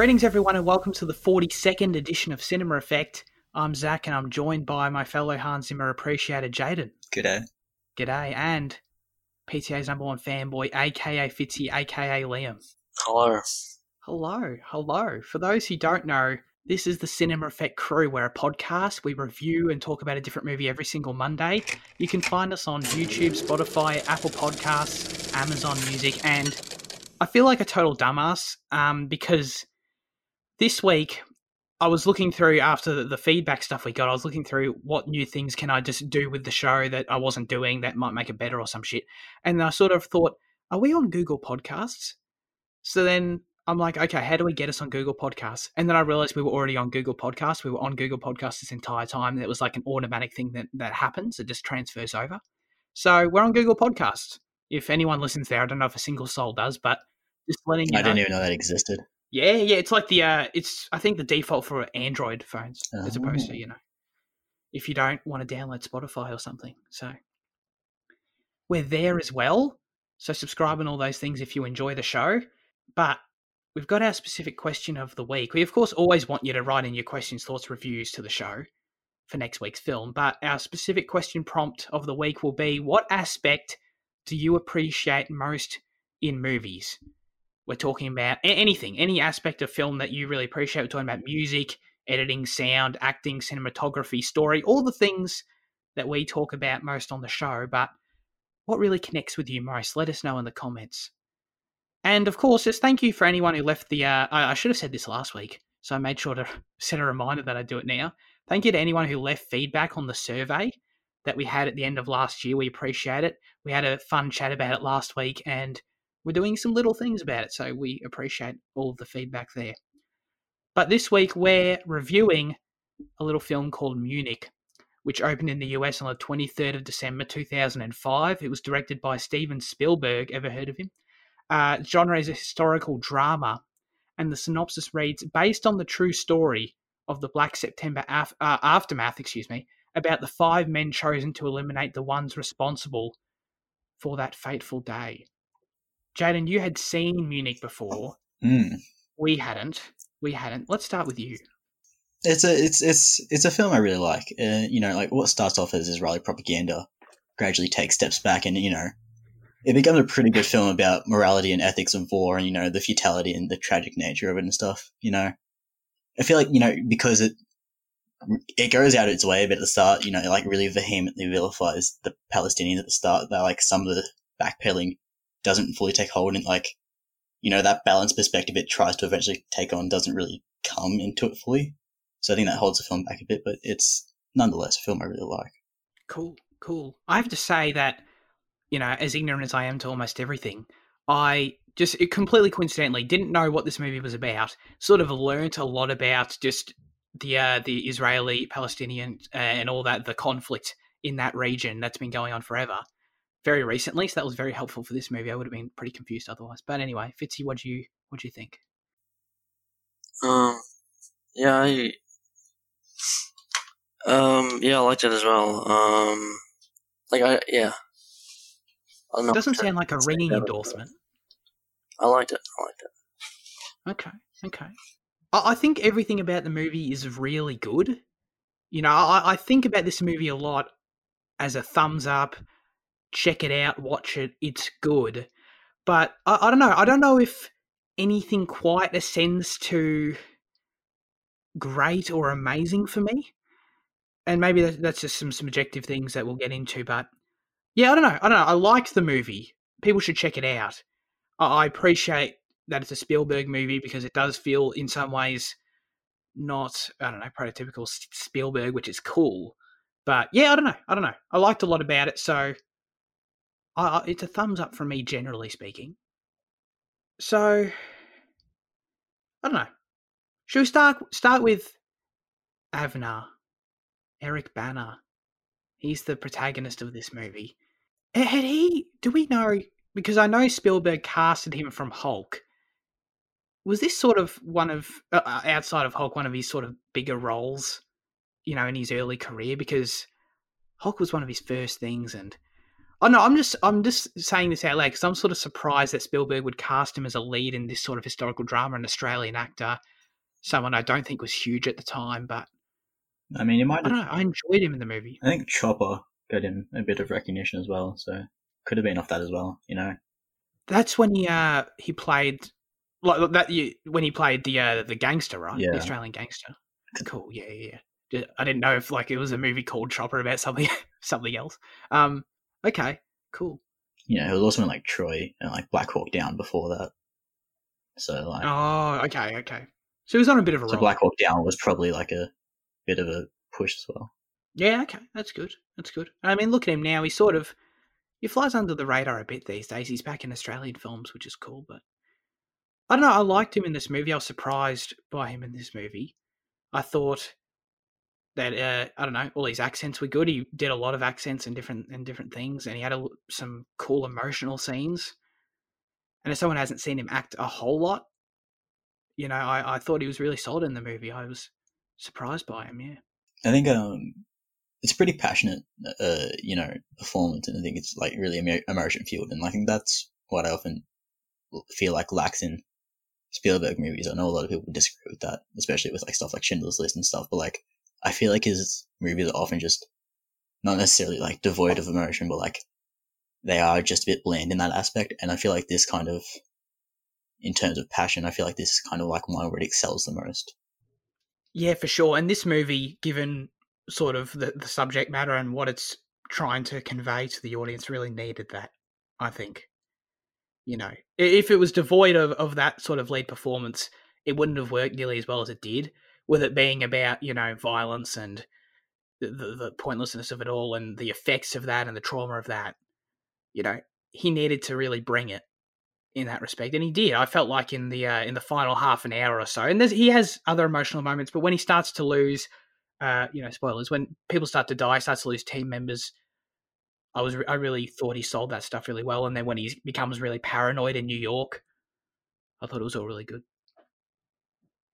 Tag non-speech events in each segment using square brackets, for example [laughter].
Greetings, everyone, and welcome to the 42nd edition of Cinema Effect. I'm Zach, and I'm joined by my fellow Hans Zimmer appreciator, Jaden. G'day. G'day, and PTA's number one fanboy, aka Fitzy, aka Liam. Hello. Hello, hello. For those who don't know, this is the Cinema Effect Crew. We're a podcast. We review and talk about a different movie every single Monday. You can find us on YouTube, Spotify, Apple Podcasts, Amazon Music, and I feel like a total dumbass um, because this week I was looking through after the, feedback stuff we got. I was looking through what new things can I just do with the show that I wasn't doing that might make it better or some shit. And I sort of thought, are we on Google Podcasts? So then I'm like, okay, how do we get us on Google Podcasts? And then I realized we were already on Google Podcasts. We were on Google Podcasts this entire time. It was like an automatic thing that, that happens. It just transfers over. So we're on Google Podcasts. If anyone listens there, I don't know if a single soul does, but just letting you I know. didn't even know that existed. Yeah, yeah, it's like the uh it's I think the default for Android phones as opposed to, Oh. you know, if you don't want to download Spotify or something. So we're there as well. So subscribe and all those things if you enjoy the show. But we've got our specific question of the week. We of course always want you to write in your questions, thoughts, reviews to the show for next week's film. But our specific question prompt of the week will be what aspect do you appreciate most in movies? We're talking about anything, any aspect of film that you really appreciate. We're talking about music, editing, sound, acting, cinematography, story, all the things that we talk about most on the show. But what really connects with you most? Let us know in the comments. And of course, just thank you for anyone who left the. Uh, I, I should have said this last week, so I made sure to [laughs] set a reminder that I do it now. Thank you to anyone who left feedback on the survey that we had at the end of last year. We appreciate it. We had a fun chat about it last week, and we're doing some little things about it, so we appreciate all of the feedback there. But this week we're reviewing a little film called Munich, which opened in the US on the 23rd of December 2005. It was directed by Steven Spielberg. Ever heard of him? Uh, genre is a historical drama, and the synopsis reads based on the true story of the Black September af- uh, aftermath, excuse me, about the five men chosen to eliminate the ones responsible for that fateful day. Jaden, you had seen Munich before. Mm. We hadn't. We hadn't. Let's start with you. It's a it's it's it's a film I really like. Uh, you know, like what starts off as Israeli propaganda gradually takes steps back, and you know, it becomes a pretty good film about morality and ethics of war, and you know, the futility and the tragic nature of it and stuff. You know, I feel like you know because it it goes out its way, but at the start, you know, it like really vehemently vilifies the Palestinians at the start. That like some of the backpedaling doesn't fully take hold, and like you know that balanced perspective it tries to eventually take on doesn't really come into it fully. So I think that holds the film back a bit, but it's nonetheless a film I really like. Cool, cool. I have to say that, you know, as ignorant as I am to almost everything, I just completely coincidentally didn't know what this movie was about. Sort of learnt a lot about just the uh, the Israeli Palestinian uh, and all that the conflict in that region that's been going on forever. Very recently, so that was very helpful for this movie. I would have been pretty confused otherwise. But anyway, Fitzy, what do you what do you think? Um, yeah, I, um, yeah, I liked it as well. Um, like I, yeah. It doesn't sound like a ringing endorsement. I liked it. I liked it. Okay, okay. I, I think everything about the movie is really good. You know, I, I think about this movie a lot as a thumbs up. Check it out, watch it. It's good, but I, I don't know. I don't know if anything quite ascends to great or amazing for me. And maybe that, that's just some subjective things that we'll get into. But yeah, I don't know. I don't know. I liked the movie. People should check it out. I, I appreciate that it's a Spielberg movie because it does feel in some ways not I don't know prototypical Spielberg, which is cool. But yeah, I don't know. I don't know. I liked a lot about it, so I, it's a thumbs up from me, generally speaking. So I don't know. Should we start start with Avner, Eric Bana? He's the protagonist of this movie. Had had he? Do we know? Because I know Spielberg casted him from Hulk. Was this sort of one of uh, uh, outside of Hulk, one of his sort of bigger roles, you know, in his early career? Because Hulk was one of his first things, and Oh no, I'm just I'm just saying this out loud because I'm sort of surprised that Spielberg would cast him as a lead in this sort of historical drama, an Australian actor, someone I don't think was huge at the time, but I mean, it might. I don't know. I enjoyed him in the movie. I think Chopper got him a bit of recognition as well, so could have been off that as well. You know, That's when he uh he played like that you, when he played the uh the gangster, right? Yeah. The Australian gangster. Cool. Yeah, yeah, yeah. I didn't know if like it was a movie called Chopper about something [laughs] something else. Um. Okay. Cool. you know, he was also in like Troy and like Black Hawk Down before that. So like, Oh. Okay. Okay. So he was on a bit of a so roll. Black Hawk Down was probably like a bit of a push as well. Yeah, okay, that's good. That's good. I mean, look at him now. He sort of he flies under the radar a bit these days. He's back in Australian films, which is cool. But I don't know. I liked him in this movie. I was surprised by him in this movie. I thought that uh, I don't know. All his accents were good. He did a lot of accents and different and different things, and he had a, some cool emotional scenes. And if someone hasn't seen him act a whole lot, you know, I, I thought he was really solid in the movie. I was surprised by him. Yeah. I think um, it's pretty passionate, uh, you know, performance, and I think it's like really emo- emotion fueled, and I think that's what I often feel like lacks in Spielberg movies. I know a lot of people disagree with that, especially with like stuff like Schindler's List and stuff, but like I feel like his movies are often just not necessarily like devoid of emotion, but like they are just a bit bland in that aspect, and I feel like this kind of, in terms of passion, I feel like this is kind of like one where it excels the most. Yeah, for sure. And this movie, given sort of the, the subject matter and what it's trying to convey to the audience, really needed that, I think. You know, if it was devoid of, of that sort of lead performance, it wouldn't have worked nearly as well as it did, with it being about, you know, violence and the, the, pointlessness of it all and the effects of that and the trauma of that. You know, he needed to really bring it in that respect, and he did. I felt like in the uh, in the final half an hour or so, and he has other emotional moments, but when he starts to lose, uh, you know, spoilers, when people start to die, starts to lose team members, I was I really thought he sold that stuff really well, and then when he becomes really paranoid in New York, I thought it was all really good.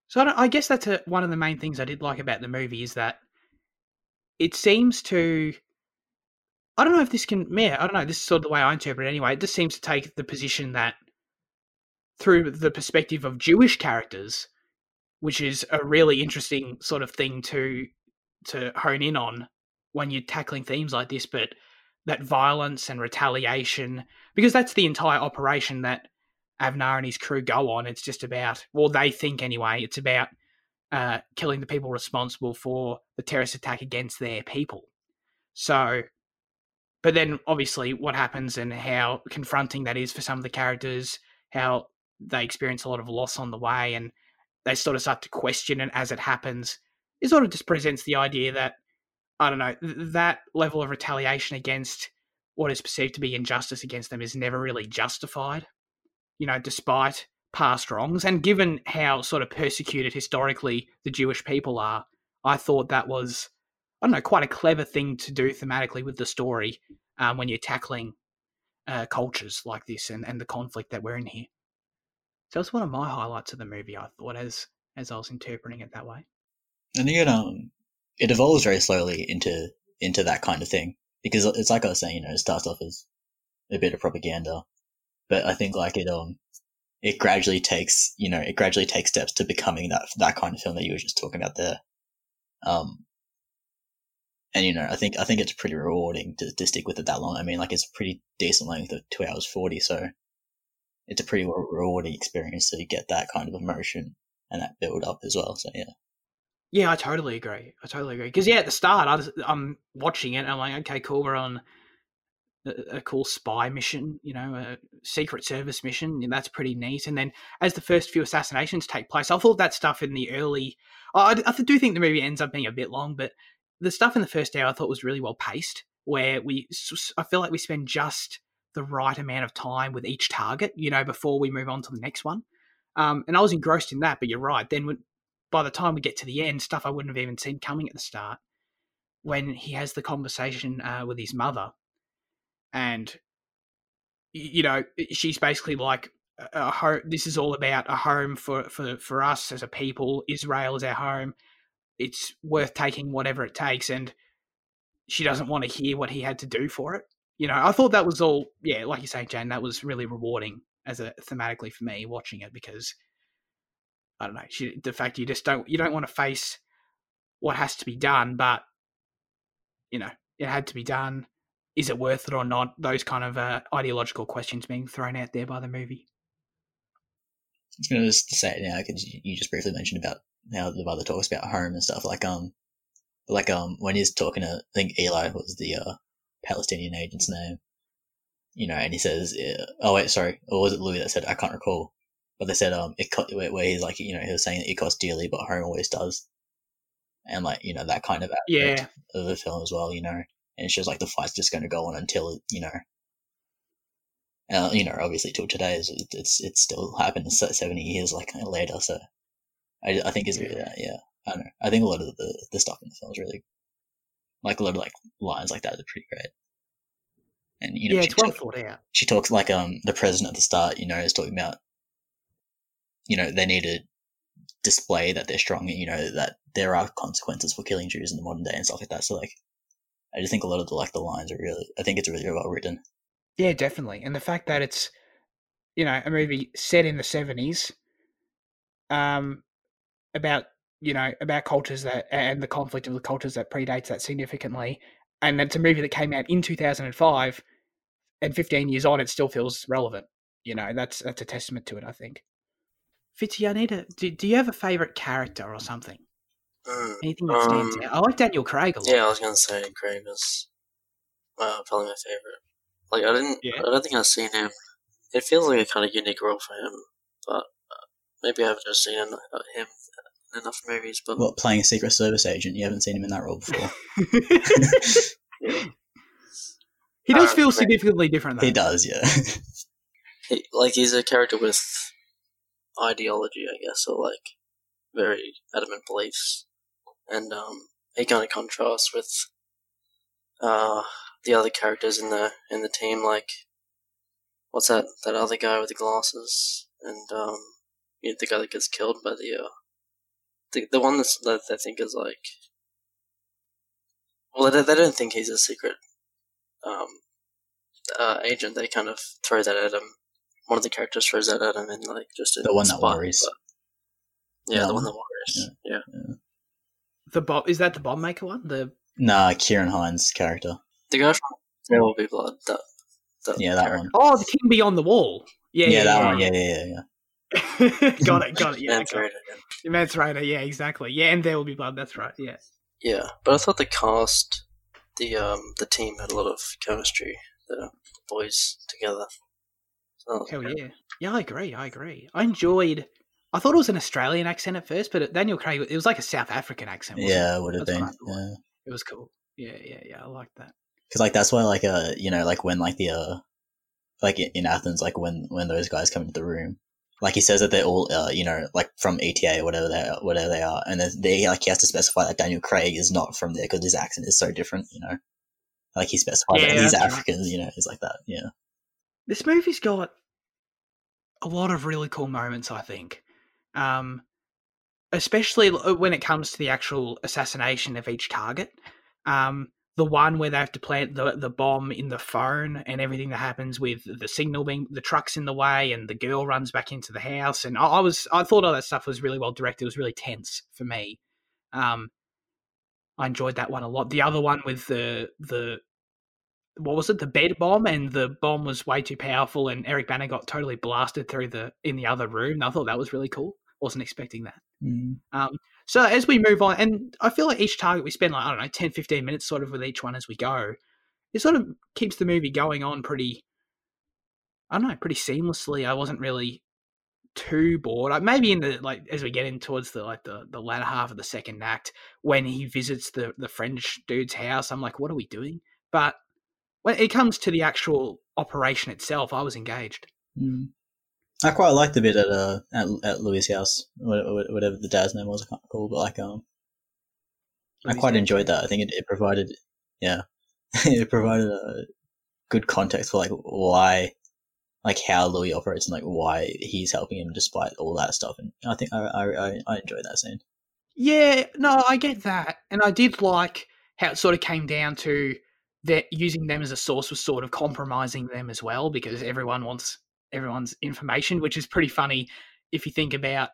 So I, I guess that's a, one of the main things I did like about the movie is that it seems to. I don't know if this can. Yeah, I don't know. This is sort of the way I interpret it anyway. It just seems to take the position that through the perspective of Jewish characters, which is a really interesting sort of thing to to hone in on when you're tackling themes like this, but that violence and retaliation, because that's the entire operation that Avner and his crew go on. It's just about, well, they think anyway, it's about uh, killing the people responsible for the terrorist attack against their people. So, but then obviously what happens and how confronting that is for some of the characters, how they experience a lot of loss on the way and they sort of start to question it as it happens. It sort of just presents the idea that, I don't know, th- that level of retaliation against what is perceived to be injustice against them is never really justified, you know, despite past wrongs. And given how sort of persecuted historically the Jewish people are, I thought that was, I don't know, quite a clever thing to do thematically with the story um, when you're tackling uh, cultures like this and, and the conflict that we're in here. So it's one of my highlights of the movie. I thought as as I was interpreting it that way. And it um it evolves very slowly into into that kind of thing because it's like I was saying, you know, it starts off as a bit of propaganda, but I think like it um it gradually takes you know it gradually takes steps to becoming that that kind of film that you were just talking about there. Um, and you know, I think I think it's pretty rewarding to, to stick with it that long. I mean, like it's a pretty decent length of two hours forty, so it's a pretty re- rewarding experience to get that kind of emotion and that build up as well. So yeah. Yeah, I totally agree. I totally agree. Because yeah, at the start, I was, I'm watching it. and I'm like, okay, cool. We're on a, cool spy mission, you know, a secret service mission. And that's pretty neat. And then as the first few assassinations take place, I thought that stuff in the early. I, I do think the movie ends up being a bit long, but the stuff in the first hour I thought was really well paced. Where we, I feel like we spend just the right amount of time with each target, you know, before we move on to the next one. Um, and I was engrossed in that. But you're right. Then when, by the time we get to the end, stuff I wouldn't have even seen coming at the start, when he has the conversation uh, with his mother, and you know she's basically like, a home, "This is all about a home for for for us as a people. Israel is our home. It's worth taking whatever it takes." And she doesn't want to hear what he had to do for it. you know, I thought that was all. Yeah, like you say, Jane, that was really rewarding as a thematically for me watching it because I don't know she, the fact you just don't you don't want to face what has to be done, but you know it had to be done. Is it worth it or not? Those kind of uh, ideological questions being thrown out there by the movie. I was going to just say it now because you just briefly mentioned about how the mother talks about home and stuff. Like um, like um, when he's talking to I think Eli was the uh, Palestinian agent's name, you know, and he says, uh, "Oh wait, sorry, or was it Louis that said I can't recall?" But they said um, it co- where he's like, you know, he was saying that it costs dearly, but home always does, and like you know that kind of aspect Yeah, of the film as well, you know, and it shows like the fight's just going to go on until you know. Uh, you know, obviously, till today, is it's it's still happened seventy years like later. So, I, I think is really Yeah. yeah. I don't know. I think a lot of the the stuff in the film is really like a lot of like lines like that are pretty great. And you know, yeah, she, it's well thought out. she talks like um the president at the start, you know, is talking about you know they need to display that they're strong, you know that there are consequences for killing Jews in the modern day and stuff like that. So like, I just think a lot of the like the lines are really, I think it's really well written. Yeah, definitely. And the fact that it's, you know, a movie set in the seventies, um, about you know about cultures that and the conflict of the cultures that predates that significantly, and it's a movie that came out in two thousand and five, and fifteen years on, it still feels relevant. You know, that's that's a testament to it. I think. Fitzy, I need a. Do, do you have a favorite character or something? Mm. Anything that stands Um, out? I like Daniel Craig a lot. Yeah, I was gonna say Craig is uh, probably my favorite. Like I didn't, Yeah. I don't think I've seen him. It feels like a kind of unique role for him, but uh, maybe I haven't just seen en- uh, him in enough movies. But What playing a Secret Service agent? You haven't seen him in that role before. [laughs] [laughs] he does feel maybe. significantly different. Though. he does, yeah. [laughs] he, like he's a character with ideology, I guess, or like very adamant beliefs, and um, he kind of contrasts with uh the other characters in the in the team, like what's that that other guy with the glasses, and um, you know, the guy that gets killed by the uh, the the one that's, that they think is like. Well, they, they don't think he's a secret um, uh, agent. They kind of throw that at him one of the characters throws that at him and like just The one that worries. but- Yeah, the one one? that worries. Yeah. The Bob is that the bomb maker one? The nah, Ciarán Hinds character. the guy from There Will Be Blood. That, that Yeah, that character. one. oh, the King Beyond the Wall. Yeah, Yeah, yeah, that yeah, one. Yeah, yeah, yeah, yeah. [laughs] got it, got it. Yeah, Mance got it. Rayder, yeah. Mance Rayder, yeah, exactly. Yeah, and there will be blood. That's right. Yeah. Yeah, but I thought the cast, the um, the team had a lot of chemistry. The boys together. So Hell good. yeah. Yeah, I agree. I agree. I enjoyed. I thought it was an Australian accent at first, but Daniel Craig, it was like a South African accent. wasn't Yeah, it? it would have been. what I thought. Yeah. It was cool. Yeah, yeah, yeah. I like that. because like that's why like uh you know like when like the uh like in Athens like when when those guys come into the room like he says that they're all uh you know like from ETA or whatever they are, whatever they are and then they like he has to specify that Daniel Craig is not from there because his accent is so different you know like he specifies Yeah, that he's that's right. African you know it's like that yeah This movie's got a lot of really cool moments, I think. Um, especially when it comes to the actual assassination of each target. Um, the one where they have to plant the, the bomb in the phone and everything that happens with the signal being the truck's in the way and the girl runs back into the house and I, I was I thought all that stuff was really well directed. It was really tense for me. Um, I enjoyed that one a lot. The other one with the the what was it the bed bomb and the bomb was way too powerful and Eric Bana got totally blasted through the in the other room. I thought that was really cool. Wasn't expecting that. Um, so as we move on, and I feel like each target we spend like, I don't know, 10, 15 minutes sort of with each one as we go. It sort of keeps the movie going on pretty, I don't know, pretty seamlessly. I wasn't really too bored. Like maybe in the, like, as we get in towards the, like, the, the latter half of the second act, when he visits the, the French dude's house, I'm like, what are we doing? But when it comes to the actual operation itself, I was engaged. Mm. I quite liked the bit at uh at, at Louis' house wha- wha- whatever the dad's name was I can't recall but like um I quite enjoyed that. I think it, it provided, yeah, [laughs] it provided a good context for like why, like how Louis operates and like why he's helping him despite all that stuff. And I think I I, I, I enjoyed that scene. Yeah, no, I get that, and I did like how it sort of came down to that using them as a source was sort of compromising them as well because everyone wants everyone's information, which is pretty funny if you think about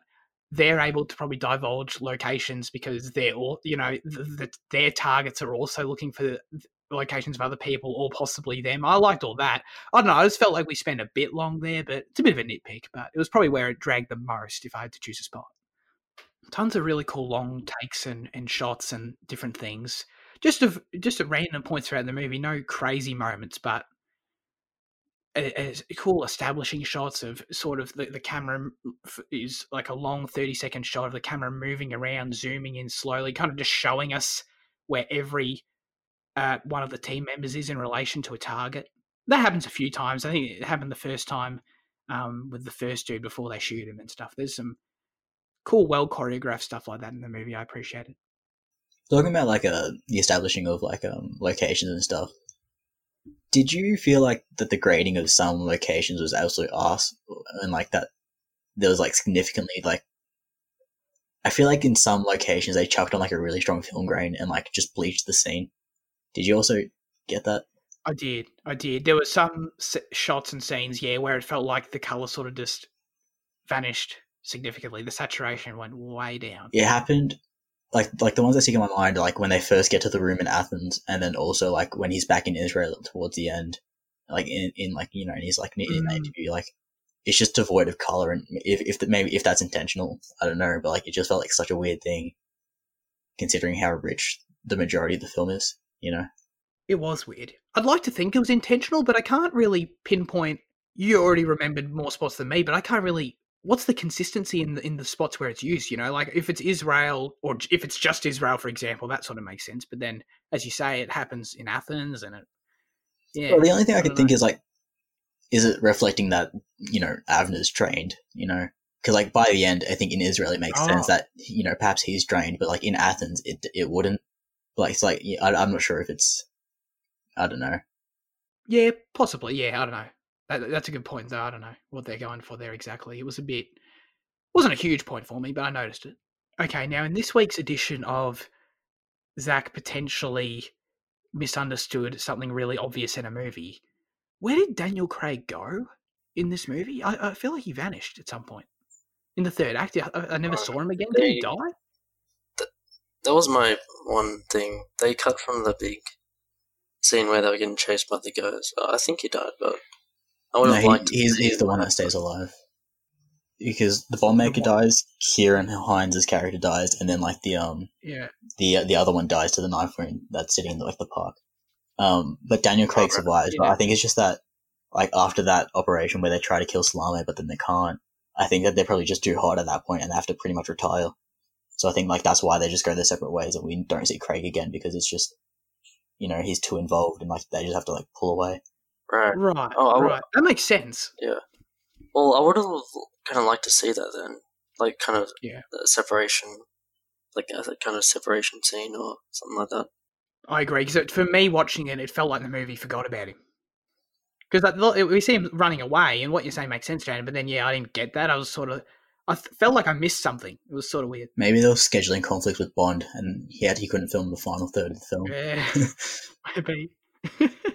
they're able to probably divulge locations because they're all you know the, the, their targets are also looking for locations of other people or possibly them. I liked all that. I don't know. I just felt like we spent a bit long there, but it's a bit of a nitpick. But it was probably where it dragged the most if I had to choose a spot. Tons of really cool long takes and, and shots and different things. Just of just at random points throughout the movie. No crazy moments, but cool establishing shots of sort of the, the camera is like a long 30 second shot of the camera moving around zooming in slowly kind of just showing us where every uh, one of the team members is in relation to a target. That happens a few times. I think it happened the first time um, with the first dude before they shoot him and stuff. There's some cool well choreographed stuff like that in the movie. I appreciate it. Talking about like uh, the establishing of like um, locations and stuff did you feel like that the grading of some locations was absolute ass and like that there was like significantly like I feel like in some locations they chucked on like a really strong film grain and like just bleached the scene. Did you also get that? I did. I did. There were some shots and scenes, yeah, where it felt like the color sort of just vanished significantly. The saturation went way down. It happened like like the ones that stick in my mind, like when they first get to the room in Athens, and then also like when he's back in Israel towards the end, like in, in like you know, and he's like in mm. interview, like it's just devoid of color, and if if the, maybe if that's intentional, I don't know, but like it just felt like such a weird thing, considering how rich the majority of the film is, you know. It was weird. I'd like to think it was intentional, but I can't really pinpoint. You already remembered more spots than me, but I can't really what's the consistency in the in the spots where it's used? You know, like if it's Israel or if it's just Israel, for example, that sort of makes sense. But then, as you say, it happens in Athens, and it. Yeah. Well, the only thing I, I can think is like, is it reflecting that you know Avner's trained? You know, because like by the end, I think in Israel it makes oh. sense that you know perhaps he's trained, but like in Athens, it it wouldn't. Like it's like I, I'm not sure if it's. I don't know. Yeah, possibly. Yeah, I don't know. That, that's a good point, though. I don't know what they're going for there exactly. It was a bit, wasn't a huge point for me, but I noticed it. Okay, now in this week's edition of Zach potentially misunderstood something really obvious in a movie, where did Daniel Craig go in this movie? I, I feel like he vanished at some point in the third act. I, I never uh, saw him again. Did they, he die? Th- that was my one thing. They cut from the big scene where they were getting chased by the ghosts. I think he died, but I would no, have liked. He, he's, he's the one that stays alive because the bomb maker dies, Ciarán Hinds' character dies, and then like the um yeah the the other one dies to the knife wound that's sitting in the, like the park. Um, but Daniel Craig oh, survives. Yeah. But I think it's just that like after that operation where they try to kill Salameh, but then they can't. I think that they're probably just too hot at that point and they have to pretty much retire. So I think like that's why they just go their separate ways and we don't see Craig again because it's just you know he's too involved and like they just have to like pull away. Right. Right. Oh, right. That makes sense. Yeah. Well, I would have kind of liked to see that then, like kind of yeah separation, like uh, a kind of separation scene or something like that. I agree because for me watching it, it felt like the movie forgot about him. Because we see him running away, and what you're saying makes sense, Jane. But then, yeah, I didn't get that. I was sort of, I felt like I missed something. It was sort of weird. Maybe there was scheduling conflict with Bond, and he had he couldn't film the final third of the film. Yeah, [laughs] [laughs] maybe. [laughs]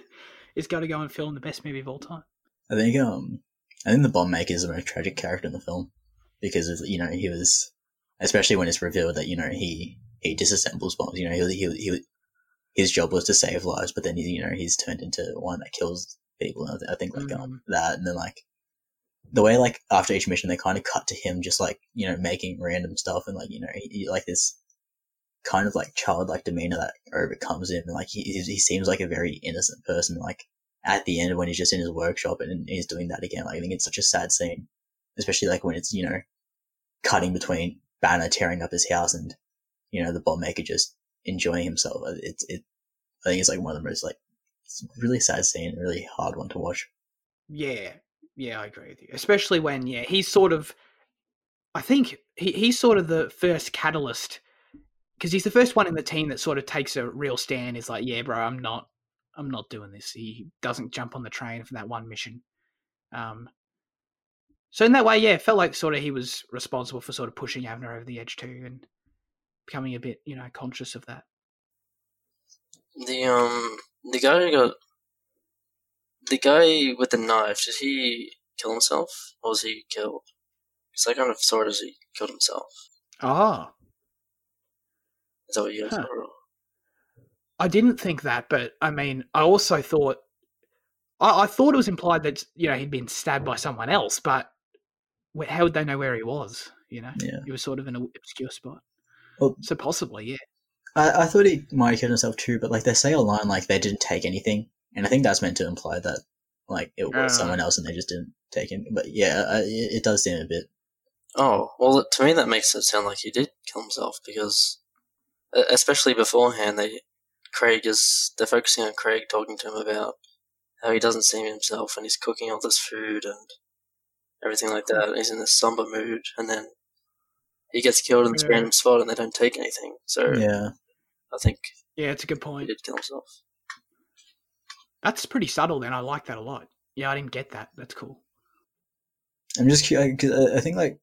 is got to go and film the best movie of all time. I think um I think the bomb maker is the most tragic character in the film because of, you know he was especially when it's revealed that you know he he disassembles bombs. You know he he, he his job was to save lives, but then he, you know he's turned into one that kills people. I think like um, mm. that, and then like the way like after each mission they kind of cut to him just like you know making random stuff and like you know he like this kind of like childlike demeanor that overcomes him. Like he, he seems like a very innocent person. Like at the end when he's just in his workshop and he's doing that again, like I think it's such a sad scene, especially like when it's, you know, cutting between Bana tearing up his house and, you know, the bomb maker just enjoying himself. Uh, it's, it, I think it's like one of the most like, really sad scene, really hard one to watch. Yeah. Yeah, I agree with you. Especially when, yeah, he's sort of, I think he, he's sort of the first catalyst because he's the first one in the team that sort of takes a real stand. Is like, yeah, bro, I'm not, I'm not doing this. He doesn't jump on the train for that one mission. Um, so in that way, yeah, it felt like sort of he was responsible for sort of pushing Avner over the edge too, and becoming a bit, you know, conscious of that. The um, The guy who got the guy with the knife. Did he kill himself, or was he killed? Because I kind of saw it as he killed himself. Oh, Is that what you guys Huh. saw? or- I didn't think that, but I mean, I also thought, I, I thought it was implied that you know he'd been stabbed by someone else, but wh- how would they know where he was? You know, Yeah. he was sort of in an obscure spot. Well- so possibly, yeah. I, I thought he might have killed himself too, but like they say online, like they didn't take anything, and I think that's meant to imply that like it was Ah. someone else and they just didn't take it. But yeah, I, it, it does seem a bit. Oh well, to me that makes it sound like he did kill himself because, especially beforehand, they Craig is they're focusing on Craig talking to him about how he doesn't see himself and he's cooking all this food and everything like that. And he's in this somber mood, and then he gets killed in this Yeah. random spot, and they don't take anything. So Yeah, I think Yeah, it's a good he point. did kill himself. That's pretty subtle. Then I like that a lot. Yeah, I didn't get that. That's cool. I'm just curious. Cause I I think like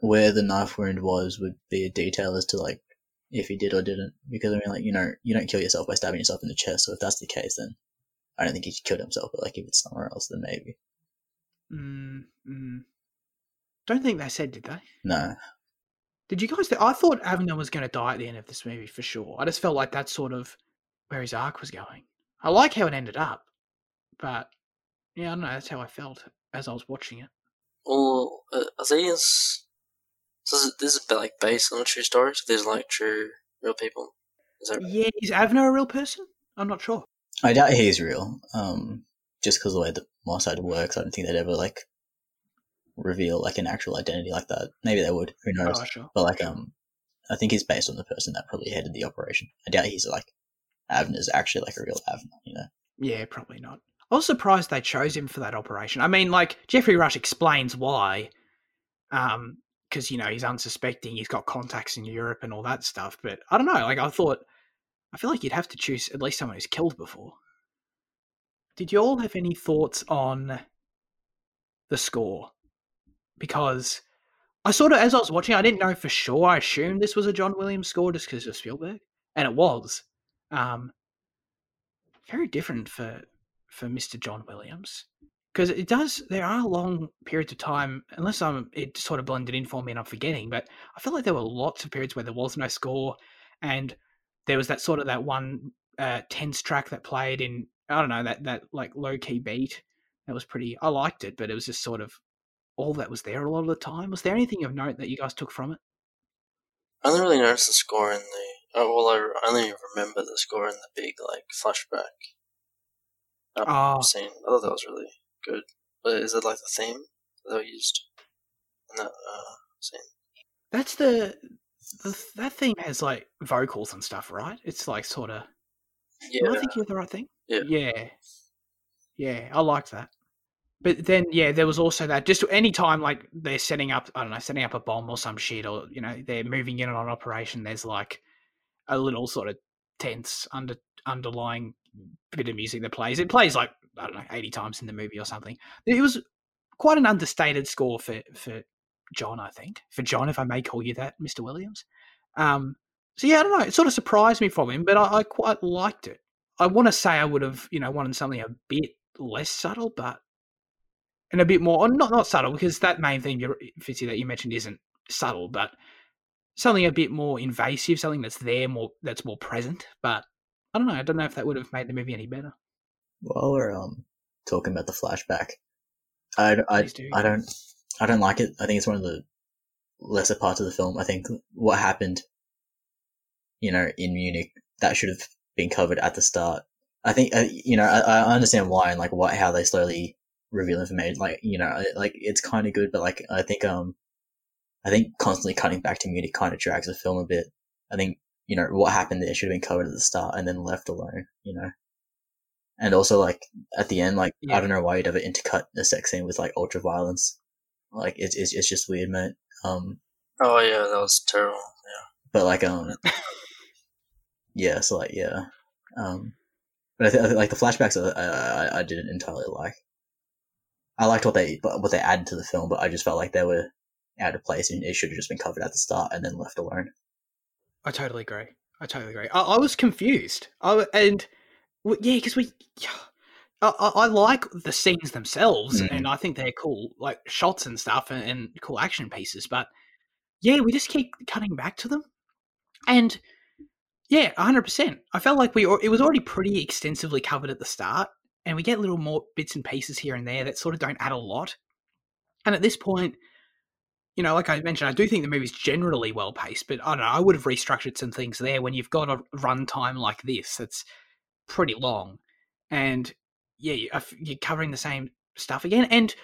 where the knife wound was would be a detail as to like if he did or didn't. Because I mean, like you know, you don't kill yourself by stabbing yourself in the chest. So if that's the case, then I don't think he killed himself. But like if it's somewhere else, then maybe. Mm, mm. Don't think they said, did they? No, Did you guys? I thought Avner was going to die at the end of this movie for sure. I just felt like that's sort of where his arc was going. I like how it ended up, but yeah, I don't know. That's how I felt as I was watching it. Well, uh, are these? So this is, this is like based on a true story. So there's like true real people. Is that right? Yeah, is Avner a real person? I'm not sure. I doubt he's real. Um, just because the way the Mossad works, I don't think they'd ever like reveal like an actual identity like that. Maybe they would. Who knows? Oh, sure. But like, um, I think he's based on the person that probably headed the operation. I doubt he's like Avner's actually like a real Avner. You know? Yeah, probably not. I was surprised they chose him for that operation. I mean, like Geoffrey Rush explains why, um, because you know he's unsuspecting, he's got contacts in Europe and all that stuff. But I don't know. Like I thought, I feel like you'd have to choose at least someone who's killed before. Did you all have any thoughts on the score? Because I sort of, as I was watching, I didn't know for sure. I assumed this was a John Williams score just because of Spielberg, and it was. Um, very different for for Mr. John Williams because it does. There are long periods of time, unless I'm it sort of blended in for me and I'm forgetting. But I feel like there were lots of periods where there was no score, and there was that sort of that one uh, tense track that played in I don't know that that like low key beat that was pretty. I liked it, but it was just sort of all that was there a lot of the time. Was there anything of note that you guys took from it? I only really noticed the score in the. Oh well, I only remember the score in the big like flashback Oh, scene. I thought that was really good. But is it like the theme that they used in that uh, scene? that's the, the that theme has like vocals and stuff, right? It's like sort of. Yeah, Am I thinking of the right thing? Yeah. Yeah. Yeah, I like that. But then, yeah, there was also that just any time like they're setting up, I don't know, setting up a bomb or some shit, or you know, they're moving in on an operation. There's like a little sort of tense under underlying bit of music that plays. It plays like I don't know, eighty times in the movie or something. It was quite an understated score for for John, I think. For John, if I may call you that, Mister Williams. Um, so yeah, I don't know. It sort of surprised me from him, but I, I quite liked it. I want to say I would have, you know, wanted something a bit less subtle, but and a bit more, not not subtle, because that main theme, Fitzy, that you mentioned isn't subtle, but something a bit more invasive, something that's there, more that's more present. But I don't know. I don't know if that would have made the movie any better. While we're um talking about the flashback, I, I, do. I don't I don't like it. I think it's one of the lesser parts of the film. I think what happened, you know, in Munich that should have been covered at the start. I think uh, you know I, I understand why and like what how they slowly reveal information. Like you know like it's kind of good, but like I think um I think constantly cutting back to Munich kind of drags the film a bit. I think you know what happened there should have been covered at the start and then left alone. You know. And also, like at the end, like Yeah. I don't know why you'd ever intercut a sex scene with like ultra violence. Like it's it's, it's just weird, mate. Um, Oh yeah, that was terrible. Yeah. but like um, yeah. So like yeah, um, but I think like the flashbacks, I, I I didn't entirely like. I liked what they what they added to the film, but I just felt like they were out of place and it should have just been covered at the start and then left alone. I totally agree. I totally agree. I, I was confused. I, w- and Well, yeah, because we. I, I, like the scenes themselves, Mhm. and I think they're cool, like shots and stuff, and, and cool action pieces. But yeah, we just keep cutting back to them, and yeah, hundred percent. I felt like we it was already pretty extensively covered at the start, and we get little more bits and pieces here and there that sort of don't add a lot. And at this point, you know, like I mentioned, I do think the movie's generally well paced, but I don't know. I would have restructured some things there when you've got a runtime like this that's pretty long, and yeah, f- you're covering the same stuff again. And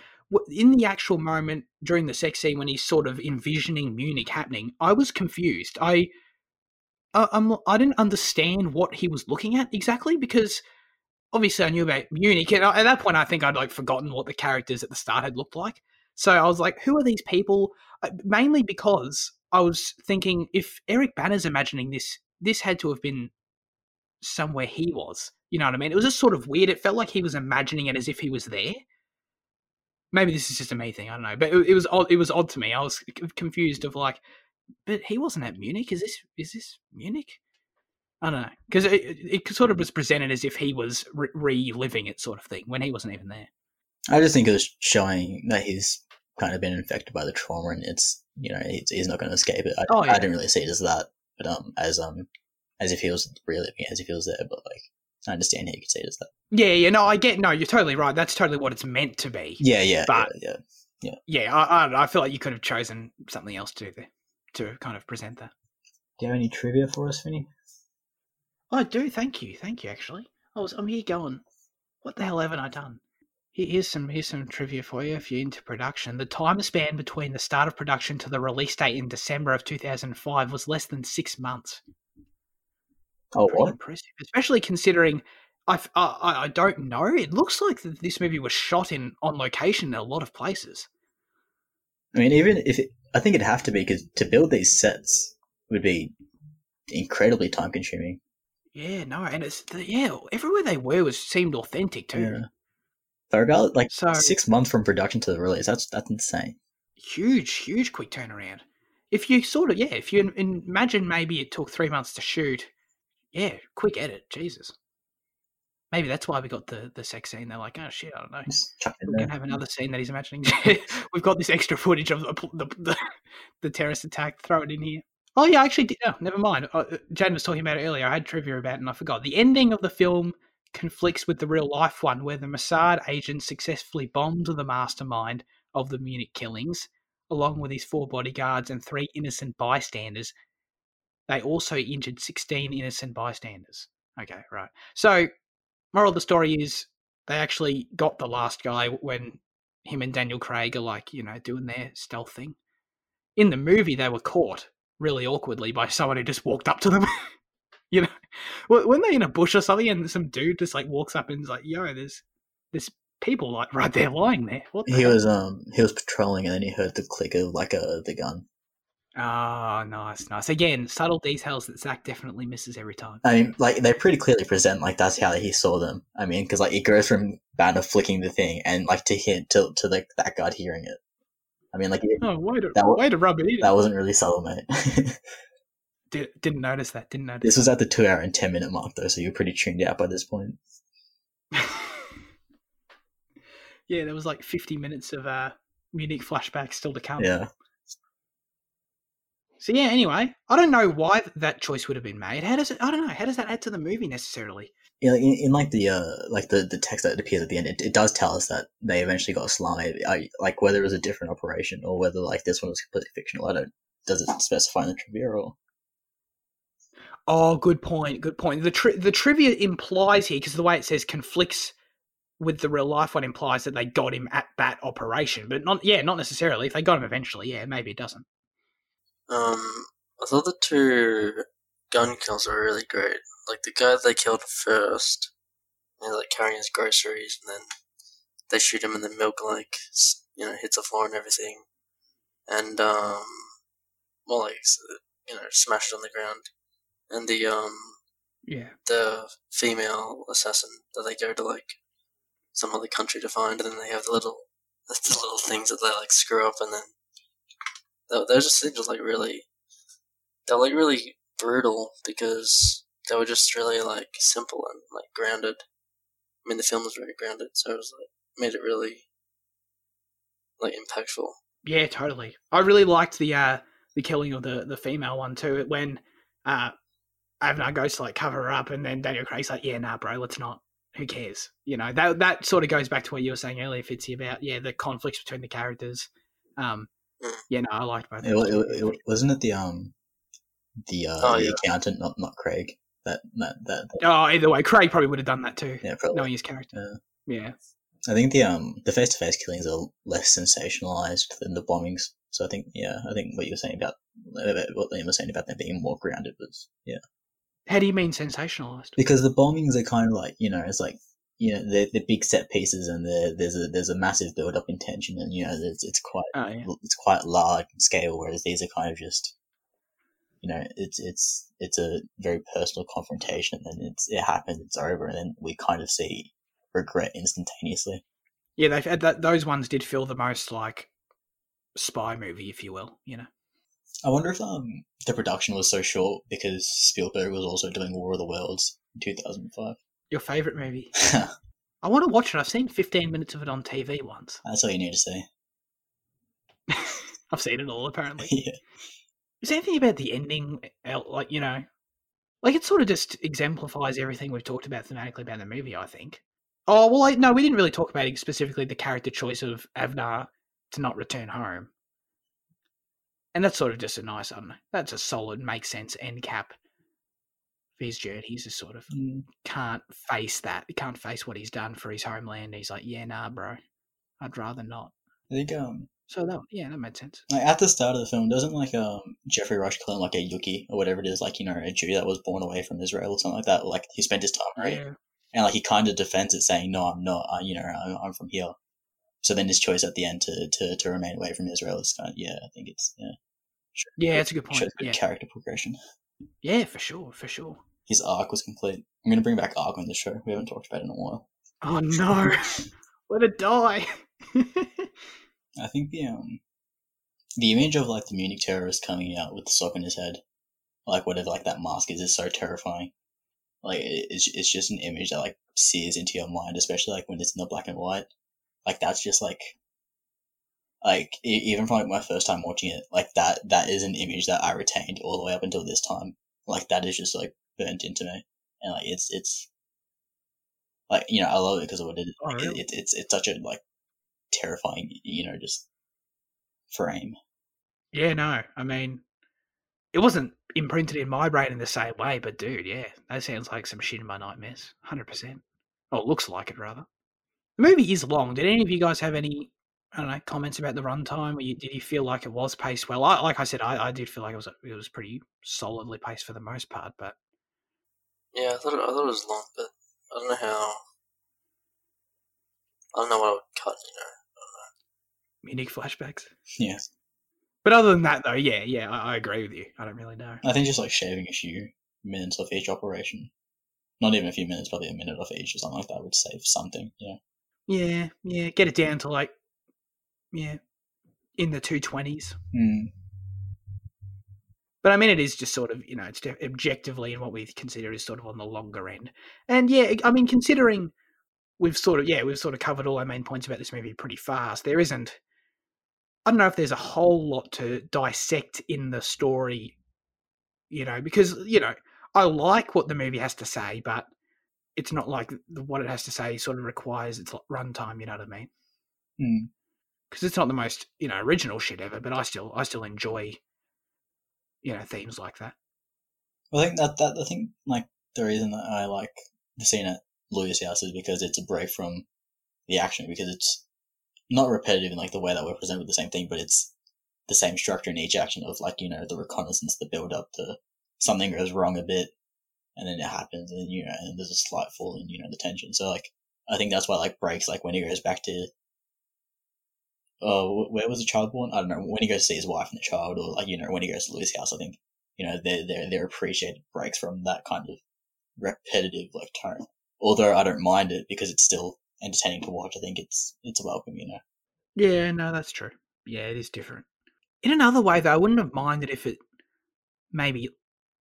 in the actual moment during the sex scene when he's sort of envisioning Munich happening, I was confused. I, I I'm I didn't understand what he was looking at exactly because obviously I knew about Munich, and at that point I think I'd like forgotten what the characters at the start had looked like. So I was like, who are these people? Uh, Mainly because I was thinking if Eric Bana's imagining this, this had to have been somewhere he was. You know what I mean? It was just sort of weird. It felt like he was imagining it as if he was there. Maybe this is just a me thing. I don't know, but it, it was odd. It was odd to me. I was c- confused of like, but he wasn't at Munich. Is this is this Munich? I don't know because it, it, it sort of was presented as if he was re- reliving it, sort of thing, when he wasn't even there. I just think it was showing that he's kind of been infected by the trauma, and it's you know he's, he's not going to escape it. I, Oh, yeah. I didn't really see it as that, but um, as um, as if he was reliving it, as if he was there. But like, I understand how you could see it as that. Yeah, yeah. No, I get. No, you're totally right. That's totally what it's meant to be. Yeah, yeah, But- yeah, yeah. Yeah, I, I, don't know, I feel like you could have chosen something else to do there to kind of present that. Do you have any trivia for us, Vinny? I do. Thank you. Thank you. Actually, I was. I'm here going. What the hell haven't I done? Here's some. Here's some trivia for you. If you're into production, the time span between the start of production to the release date in December of 2005 was less than six months. Oh, Pretty what? impressive, especially considering. I I don't know. It looks like this movie was shot in on location in a lot of places. I mean, even if it, I think it'd have to be because to build these sets would be incredibly time consuming. Yeah, no, and it's the, yeah, everywhere they were was seemed authentic too. Yeah. But regardless, like So- six months from production to the release, that's that's insane. Huge, huge quick turnaround. If you sort of yeah, if you im- imagine maybe it took three months to shoot, yeah, quick edit, Jesus. Maybe that's why we got the the sex scene. They're like, oh shit, I don't know. Just chuck it in We can have another scene that he's imagining. [laughs] [laughs] We've got this extra footage of the the, the, [laughs] the terrorist attack. Throw it in here. Oh yeah, I actually, did, oh, never mind. Uh, Jan was talking about it earlier. I had trivia about it and I forgot. The ending of the film conflicts with the real life one, where the Mossad agent successfully bombed the mastermind of the Munich killings, along with his four bodyguards and three innocent bystanders. They also injured 16 innocent bystanders. Okay, right. So, moral of the story is they actually got the last guy when him and Daniel Craig are like, you know, doing their stealth thing. In the movie, they were caught really awkwardly by someone who just walked up to them. [laughs] you know, Wh- when they're in a bush or something, and some dude just like walks up and is like, "Yo, there's there's people like right there lying there." What the He hell? was um he was patrolling and then he heard the click of like a the gun. Ah, nice, nice. Again, subtle details that Zach definitely misses every time. I mean, like they pretty clearly present like that's how he saw them. I mean, because like it goes from Bana flicking the thing and like to hit to to like that guy hearing it. I mean, like it, Oh, way to That wa- way to rub it in. that wasn't really subtle, mate. [laughs] Did, didn't notice that. Didn't notice. this was at the two hour and ten minute mark though, so you're pretty tuned out by this point. [laughs] yeah, there was like 50 minutes of uh, Munich flashbacks still to come. Yeah, So yeah, anyway, I don't know why that choice would have been made. How does it? I don't know. How does that add to the movie necessarily? yeah. In, in like the uh like the the text that appears at the end, it, it does tell us that they eventually got. I, I, like whether it was a different operation or whether like this one was completely fictional. I don't. Does it specify in the trivia or? Oh, good point. Good point. The tri- the trivia implies here because the way it says conflicts with the real life one implies that they got him at that operation, but not. Yeah, not necessarily. If they got him eventually, yeah, maybe it doesn't. Um, I thought the two gun kills were really great. Like the guy they killed first, he's like carrying his groceries, and then they shoot him, and the milk like you know hits the floor and everything, and um, well like you know smashed on the ground, and the um Yeah. the female assassin that they go to like some other country to find, and then they have the little [laughs] the little things that they like screw up, and then those just like really they're like really brutal because they were just really like simple and like grounded. I mean, the film was very grounded, so it was like made it really like impactful. Yeah, totally. I really liked the uh the killing of the the female one too. When uh Avner goes to like cover her up, and then Daniel Craig's like, "Yeah, nah, bro, let's not. Who cares?" You know that that sort of goes back to what you were saying earlier, Fitzy, about yeah the conflicts between the characters. Um. Yeah, no, I liked both. It, those it, it, wasn't it the um the uh Oh, the yeah. accountant, not not Craig. That that that, that oh, either way, Craig probably would have done that too, yeah, probably. knowing his character. Yeah, I think the um the face to face killings are less sensationalized than the bombings. So I think yeah, I think what you were saying about about what Liam was saying about them being more grounded was yeah. how do you mean sensationalized? Because the bombings are kind of like you know it's like you know they're, they're big set pieces and they're, there's a there's a massive build up in tension and you know it's it's quite Oh yeah, it's quite large in scale, whereas these are kind of just, you know, it's it's it's a very personal confrontation, and it's it happens, it's over, and then we kind of see regret instantaneously. yeah. They've had that. Those ones did feel the most like spy movie, if you will. You know. I wonder if um the production was so short because Spielberg was also doing War of the Worlds in two thousand five. Your favorite movie? [laughs] I want to watch it. I've seen 15 minutes of it on TV once. That's [laughs] all you need to say. I've seen it all apparently. [laughs] yeah. Is there anything about the ending, like you know, like it sort of just exemplifies everything we've talked about thematically about the movie? I think. Oh well, I, no, we didn't really talk about it specifically the character choice of Avner to not return home, and that's sort of just a nice, I don't know, that's a solid, makes sense end cap his journey. He's just sort of Mm. can't face that. He can't face what he's done for his homeland. He's like, yeah, nah, bro, I'd rather not. I think um So that, yeah, that made sense. like at the start of the film, doesn't like um Geoffrey Rush call him like a yekke or whatever it is, like you know a Jew that was born away from Israel or something like that. Like he spent his time right Yeah, and like he kind of defends it, saying, "No, I'm not. I, you know, I'm, I'm from here." So then his choice at the end to, to, to remain away from Israel is kind of yeah. I think it's yeah. yeah, that's a good point. Shows good Yeah, character progression. Yeah, for sure, for sure. His arc was complete. I'm gonna bring back arc on the show. We haven't talked about it in a while. Oh [laughs] no, [laughs] let it die. [laughs] I think the um the image of like the Munich terrorist coming out with the sock in his head, like whatever like that mask is, is so terrifying. Like it's it's just an image that like sears into your mind, especially like when it's in the black and white. Like that's just like like even from like my first time watching it, like that that is an image that I retained all the way up until this time. Like that is just like burnt into me, and like it's it's like you know I love it because of what it is. Oh, Like, really? it, it's it's such a like terrifying, you know, just frame. yeah, no, I mean, it wasn't imprinted in my brain in the same way, but dude, yeah, that sounds like some shit in my nightmares, hundred percent. Oh, it looks like it rather. The movie is long. Did any of you guys have any? I don't know comments about the runtime. You, did you feel like it was paced well? I, like I said, I, I did feel like it was it was pretty solidly paced for the most part. But Yeah, I thought it, I thought it was long, but I don't know how. I don't know what I would cut. You know. unique flashbacks. Yeah, But other than that, though, yeah, yeah, I, I agree with you. I don't really know. I think just like shaving a few minutes off each operation, not even a few minutes, probably a minute off each or something like that would save something. Yeah. Yeah, yeah, get it down to like, yeah, in the two twenties. Mm. But I mean, it is just sort of, you know, it's objectively and what we consider is sort of on the longer end. And yeah, I mean, considering we've sort of, yeah, we've sort of covered all our main points about this movie pretty fast, there isn't, I don't know if there's a whole lot to dissect in the story, you know, because, you know, I like what the movie has to say, but it's not like what it has to say sort of requires its runtime, you know what I mean? Mm. Because it's not the most you know original shit ever, but I still I still enjoy you know themes like that. I think that that I think like the reason that I like the scene at Louis' house is because it's a break from the action because it's not repetitive in like the way that we're presented with the same thing, but it's the same structure in each action of like you know the reconnaissance, the build up to something goes wrong a bit, and then it happens, and you know and there's a slight fall in you know the tension. So like I think that's why like breaks like when he goes back to. Oh, where was the child born? I don't know. When he goes to see his wife and the child, or like you know, when he goes to Louis' house, I think you know they're they're they're appreciated breaks from that kind of repetitive like tone. Although I don't mind it because it's still entertaining to watch. I think it's it's welcome, you know. Yeah, no, that's true. Yeah, it is different. In another way, though, I wouldn't have minded if it maybe.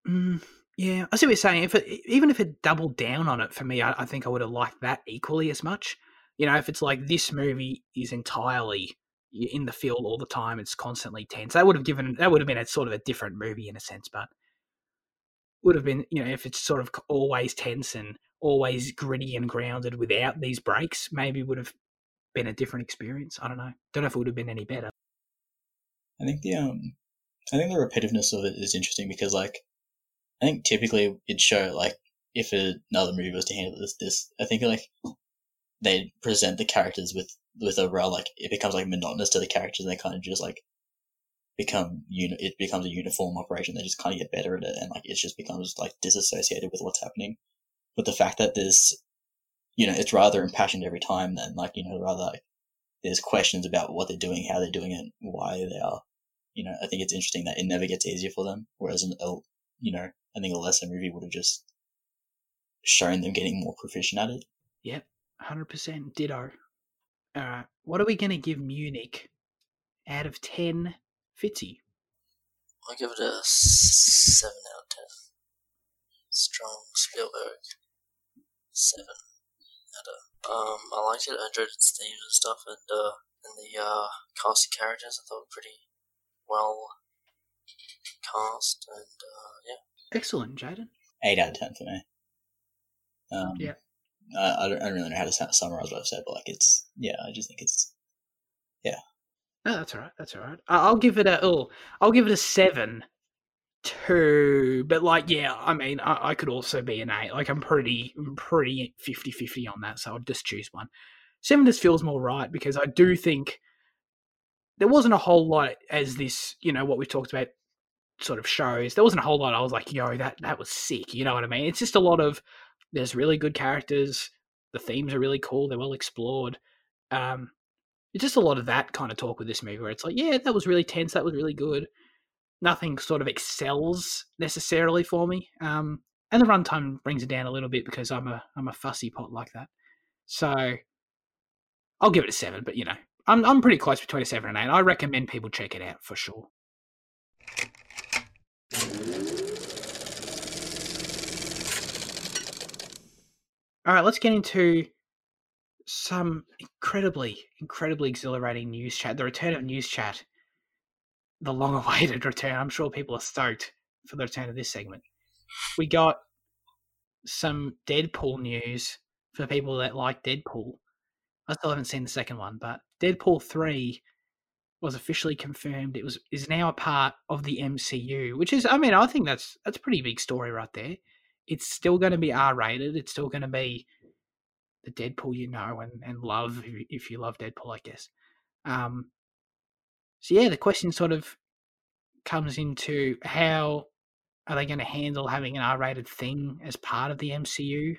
Mm, Yeah, I see what you're saying. If it, even if it doubled down on it for me, I, I think I would have liked that equally as much. You know, if it's like this movie is entirely in the field all the time, it's constantly tense. That would have given that would have been a sort of a different movie in a sense, but would have been you know if it's sort of always tense and always gritty and grounded without these breaks, maybe would have been a different experience. I don't know. Don't know if it would have been any better. I think the um, I think the repetitiveness of it is interesting because like, I think typically it'd show like if another movie was to handle this, this I think like they present the characters with with a real like it becomes like monotonous to the characters and they kind of just like become uni- it becomes a uniform operation. They just kind of get better at it and like it just becomes like disassociated with what's happening. But the fact that there's you know it's rather impassioned every time then like you know rather like there's questions about what they're doing, how they're doing it, why they are. You know, I think it's interesting that it never gets easier for them. Whereas, a, you know, I think a lesser movie would have just shown them getting more proficient at it. Yep, hundred percent ditto. All right, what are we going to give Munich out of ten? Fitzy. I give it a seven out of ten. Strong Spielberg. Seven out of um, I liked it. I enjoyed its theme and stuff, and uh, and the uh, cast of characters I thought were pretty well cast, and uh, yeah. Excellent, Jaden. Eight out of ten for me. Um, yeah. I, I, don't, I don't really know how to summarize what I've said, but like it's yeah, I just think it's yeah. No, that's all right. That's all right. I'll give it a oh, I'll give it a seven two, but like, yeah, I mean, I, I, could also be an eight. Like, I'm pretty, pretty 50 50 on that, so I'll just choose one. Seven just feels more right because I do think there wasn't a whole lot as this, you know, what we talked about sort of shows. There wasn't a whole lot I was like, yo, that, that was sick. You know what I mean? It's just a lot of, there's really good characters. The themes are really cool. They're well explored. Um, it's just a lot of that kind of talk with this movie where it's like, yeah, that was really tense. That was really good nothing sort of excels necessarily for me. Um, and the runtime brings it down a little bit because I'm a I'm a fussy pot like that. So I'll give it a seven, but you know, I'm I'm pretty close between a seven and eight. I recommend people check it out for sure. All right, let's get into some incredibly, incredibly exhilarating news chat. The return of news chat the long awaited [laughs] return. I'm sure people are stoked for the return of this segment. We got some Deadpool news for people that like Deadpool. I still haven't seen the second one, but Deadpool 3 was officially confirmed. It was is now a part of the MCU, which is I mean, I think that's that's a pretty big story right there. It's still going to be R rated. It's still going to be the Deadpool you know and, and love if you love Deadpool, I guess. Um, so yeah, the question sort of comes into how are they going to handle having an R-rated thing as part of the MCU?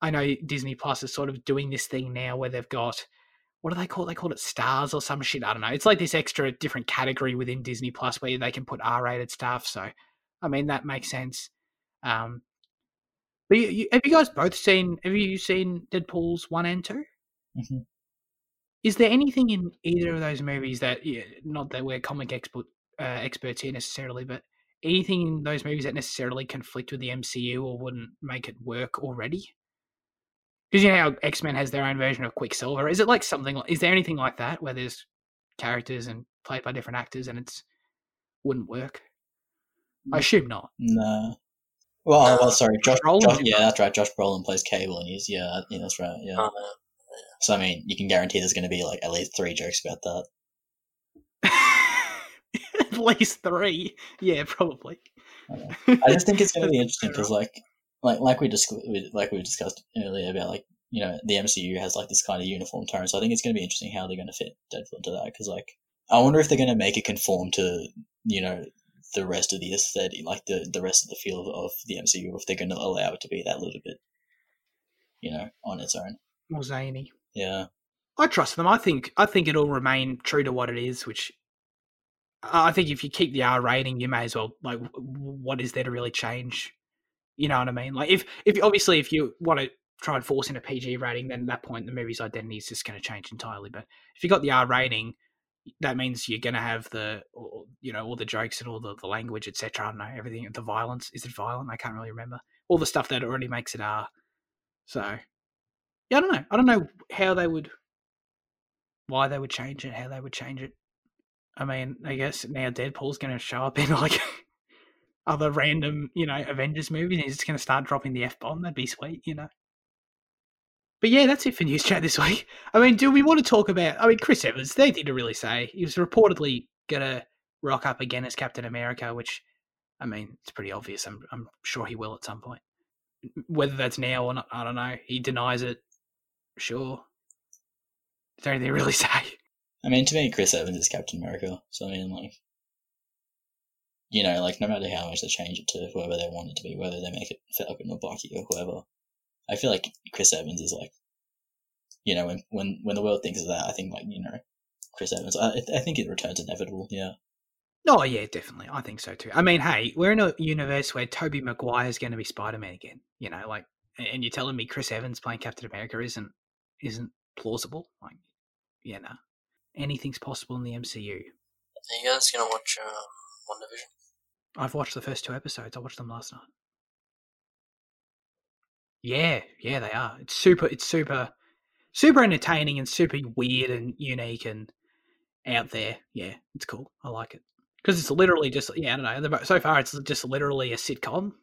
I know Disney Plus is sort of doing this thing now where they've got what do they call it? They call it stars or some shit. I don't know. It's like this extra different category within Disney Plus where they can put R-rated stuff. So, I mean, that makes sense. Um, but you, you, have you guys both seen? Have you seen Deadpool's one and 2 mm-hmm. Is there anything in either of those movies that, yeah, not that we're comic expert, uh, experts here necessarily, but anything in those movies that necessarily conflict with the MCU or wouldn't make it work already? Because you know how X Men has their own version of Quicksilver. Is it like something? Is there anything like that where there's characters and played by different actors and it's wouldn't work? I assume not. No. Well, well, sorry, Josh. Josh yeah, that's right. Josh Brolin plays Cable, and he's yeah, yeah, that's right. Yeah. Uh, so I mean, you can guarantee there's going to be like at least three jokes about that. [laughs] at least three. Yeah, probably. [laughs] I just think it's going to be interesting because, like, like like we discussed, like we discussed earlier about like you know the MCU has like this kind of uniform tone, so I think it's going to be interesting how they're going to fit Deadpool into that because like I wonder if they're going to make it conform to you know the rest of the aesthetic, like the the rest of the feel of the MCU, if they're going to allow it to be that little bit, you know, on its own. More zany. Yeah. I trust them. I think I think it'll remain true to what it is, which I think if you keep the R rating, you may as well like what is there to really change? You know what I mean? Like if if obviously if you want to try and force in a PG rating, then at that point the movie's identity is just going to change entirely. But if you got the R rating, that means you're gonna have the you know all the jokes and all the, the language etc. I don't know everything. The violence is it violent? I can't really remember all the stuff that already makes it R. So yeah, I don't know. I don't know how they would, why they would change it, how they would change it. I mean, I guess now Deadpool's going to show up in [laughs] like other random, you know, Avengers movies, and he's just going to start dropping the f bomb. That'd be sweet, you know. But yeah, that's it for news chat this [laughs] week. I mean, do we want to talk about? I mean, Chris Evans. They didn't really say he was reportedly going to rock up again as Captain America, which, I mean, it's pretty obvious. I'm I'm sure he will at some point. Whether that's now or not, I don't know. He denies it. Sure. Is there anything to really [laughs] say? I mean, to me, Chris Evans is Captain America. So I mean, like, you know, like no matter how much they change it to whoever they want it to be, whether they make it Falcon or Bucky or whoever, I feel like Chris Evans is like, you know, when when when the world thinks of that, I think like you know, Chris Evans. I I think it returns inevitable. Yeah. Oh yeah, definitely. I think so too. I mean, hey, we're in a universe where Tobey Maguire is going to be Spider Man again. You know, like, and you're telling me Chris Evans playing Captain America isn't isn't plausible? Like, yeah, no, anything's possible in the MCU. Are you guys gonna watch um, WandaVision? I've watched the first two episodes. I watched them last night. Yeah, yeah, they are. It's super. It's super, super entertaining and super weird and unique and out there. Yeah, it's cool. I like it because it's literally just yeah. I don't know. So far, it's just literally a sitcom,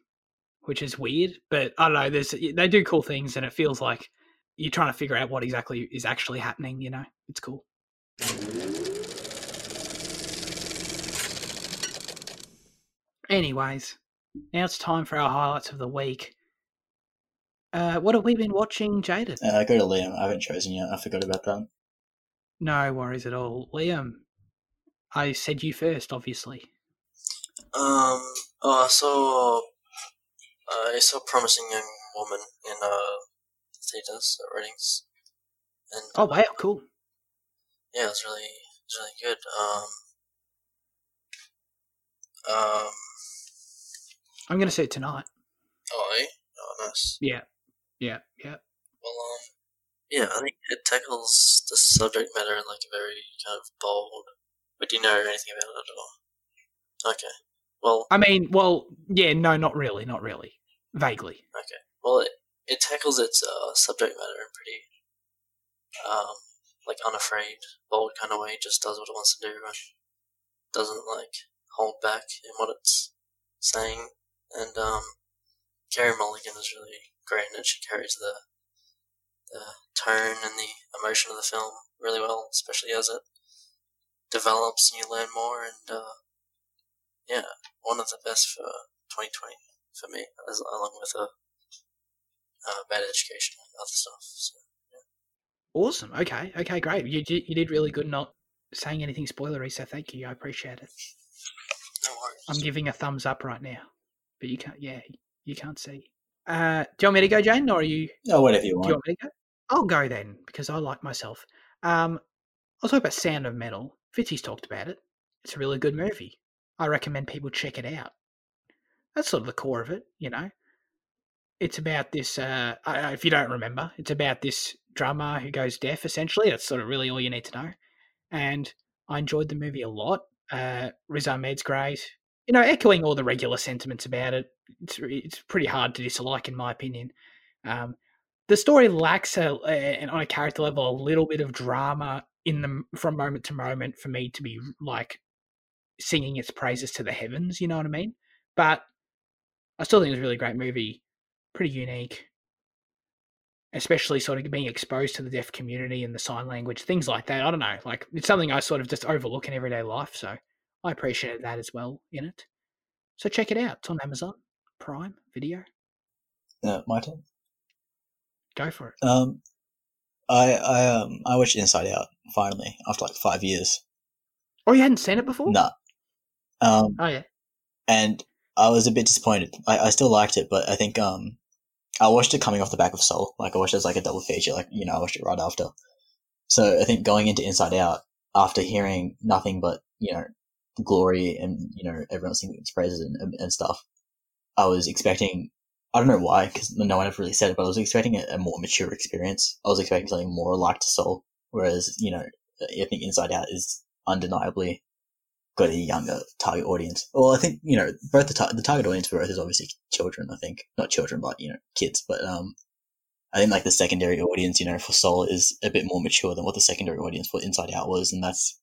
which is weird. But I don't know. There's they do cool things, and it feels like you're trying to figure out what exactly is actually happening. You know, it's cool. Anyways, now it's time for our highlights of the week. Uh, what have we been watching, Jaden? Uh, I go to Liam. I haven't chosen yet. I forgot about that. No worries at all. Liam, I said you first, obviously. Um. Oh, I saw. Uh, I saw promising young woman in uh theaters at ratings, and Oh, wow, cool. yeah, it was really, it was really good. Um. Um. I'm going to see it tonight. Oh, eh? oh, nice. Yeah, yeah, yeah. Well, um, yeah, I think it tackles the subject matter in like a very kind of bold. But do you know anything about it at all? Okay. Well, I mean, well, yeah, no, not really, not really. Vaguely. okay. Well, it, it tackles its uh, subject matter in pretty, um, like unafraid, bold kind of way. It just does what it wants to do and doesn't like hold back in what it's saying. And um, Carey Mulligan is really great in it. She carries the the tone and the emotion of the film really well, especially as it develops and you learn more. And uh, yeah, one of the best for 2020 for me, as, along with a uh, bad education and other stuff. So, Awesome. Okay, okay, great. You, did- you did really good not saying anything spoilery, so thank you. I appreciate it. no worries. I'm giving a thumbs up right now, but you can't, yeah, you can't see. Uh, do you want me to go, Jane, or are you No, whatever you want. Do you want me to go? I'll go then because I like myself. Um, I'll talk about Sound of Metal. Fitzy's talked about it. It's a really good movie. I recommend people check it out. That's sort of the core of it, you know. It's about this. Uh, if you don't remember, it's about this drummer who goes deaf. Essentially, that's sort of really all you need to know. And I enjoyed the movie a lot. Uh, Riz Ahmed's great. You know, echoing all the regular sentiments about it. It's it's pretty hard to dislike, in my opinion. Um, the story lacks a, a on a character level a little bit of drama in the from moment to moment for me to be like singing its praises to the heavens. You know what I mean? But I still think it's a really great movie, pretty unique, especially sort of being exposed to the deaf community and the sign language, things like that. I don't know, like it's something I sort of just overlook in everyday life, so I appreciated that as well in it. So check it out. It's on Amazon Prime Video. Uh, my turn. Go for it. Um, I I um I watched Inside Out finally after like five years. Oh, you hadn't seen it before? Nah. Um, Oh yeah. and I was a bit disappointed. I, I still liked it, but I think um I watched it coming off the back of Soul. Like I watched it as like a double feature. Like you know, I watched it right after. So I think going into Inside Out after hearing nothing but you know glory and you know everyone singing its praises and, and stuff, I was expecting. I don't know why, because no one ever really said it, but I was expecting a, a more mature experience. I was expecting something more like to Soul, whereas you know I think Inside Out is undeniably got a younger target audience. Well, I think you know both the tar- the target audience for both is obviously children. I think not children, but you know kids. But um, I think like the secondary audience, you know, for Soul is a bit more mature than what the secondary audience for Inside Out was, and that's.